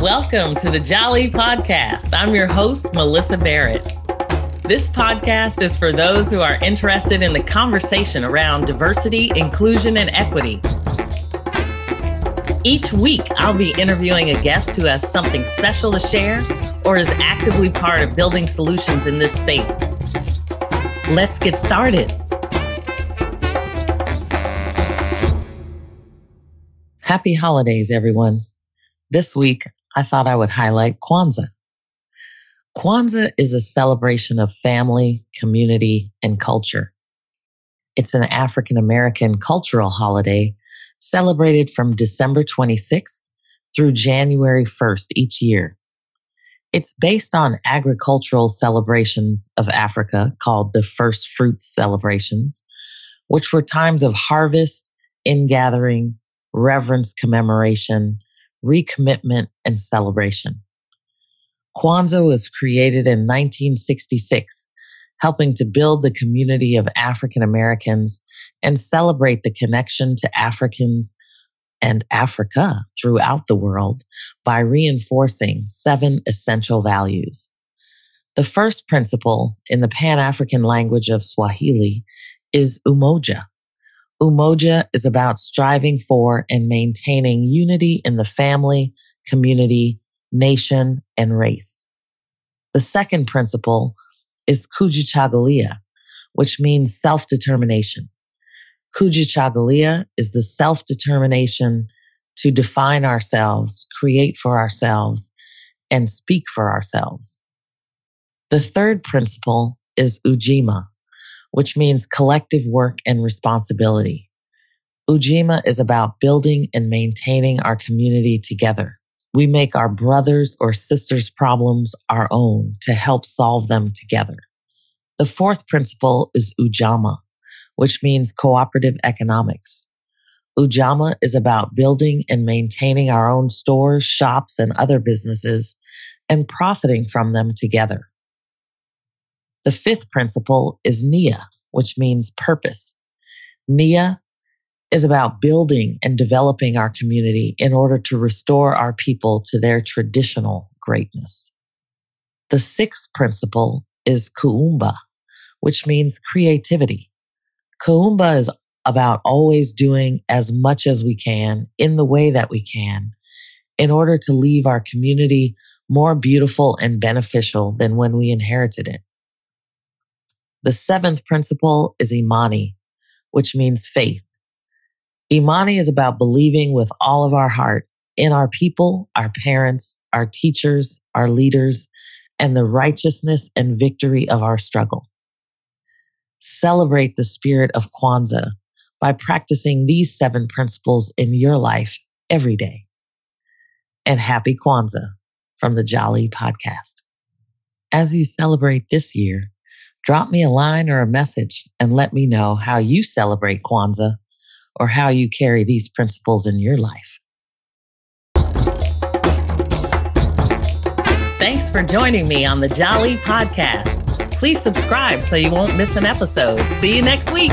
Welcome to the Jali Podcast. I'm your host, Melyssa Barrett. This podcast is for those who are interested in the conversation around diversity, inclusion, and equity. Each week, I'll be interviewing a guest who has something special to share or is actively part of building solutions in this space. Let's get started. Happy holidays, everyone. This week, I thought I would highlight Kwanzaa. Kwanzaa is a celebration of family, community, and culture. It's an African American cultural holiday celebrated from December 26th through January 1st each year. It's based on agricultural celebrations of Africa called the First Fruits celebrations, which were times of harvest, ingathering, reverence, commemoration, recommitment, and celebration. Kwanzaa was created in 1966, helping to build the community of African Americans and celebrate the connection to Africans and Africa throughout the world by reinforcing seven essential values. The first principle in the Pan African language of Swahili is umoja, Umoja is about striving for and maintaining unity in the family, community, nation, and race. The second principle is Kujichagulia, which means self-determination. Kujichagulia is the self-determination to define ourselves, create for ourselves, and speak for ourselves. The third principle is Ujima, which means collective work and responsibility. Ujima is about building and maintaining our community together. We make our brothers or sisters' problems our own to help solve them together. The fourth principle is Ujamaa, which means cooperative economics. Ujamaa is about building and maintaining our own stores, shops, and other businesses and profiting from them together. The fifth principle is Nia, which means purpose. Nia is about building and developing our community in order to restore our people to their traditional greatness. The sixth principle is Kuumba, which means creativity. Kuumba is about always doing as much as we can in the way that we can in order to leave our community more beautiful and beneficial than when we inherited it. The seventh principle is Imani, which means faith. Imani is about believing with all of our heart in our people, our parents, our teachers, our leaders, and the righteousness and victory of our struggle. Celebrate the spirit of Kwanzaa by practicing these seven principles in your life every day. And happy Kwanzaa from the Jali Podcast. As you celebrate this year, drop me a line or a message and let me know how you celebrate Kwanzaa or how you carry these principles in your life. Thanks for joining me on the Jali Podcast. Please subscribe so you won't miss an episode. See you next week.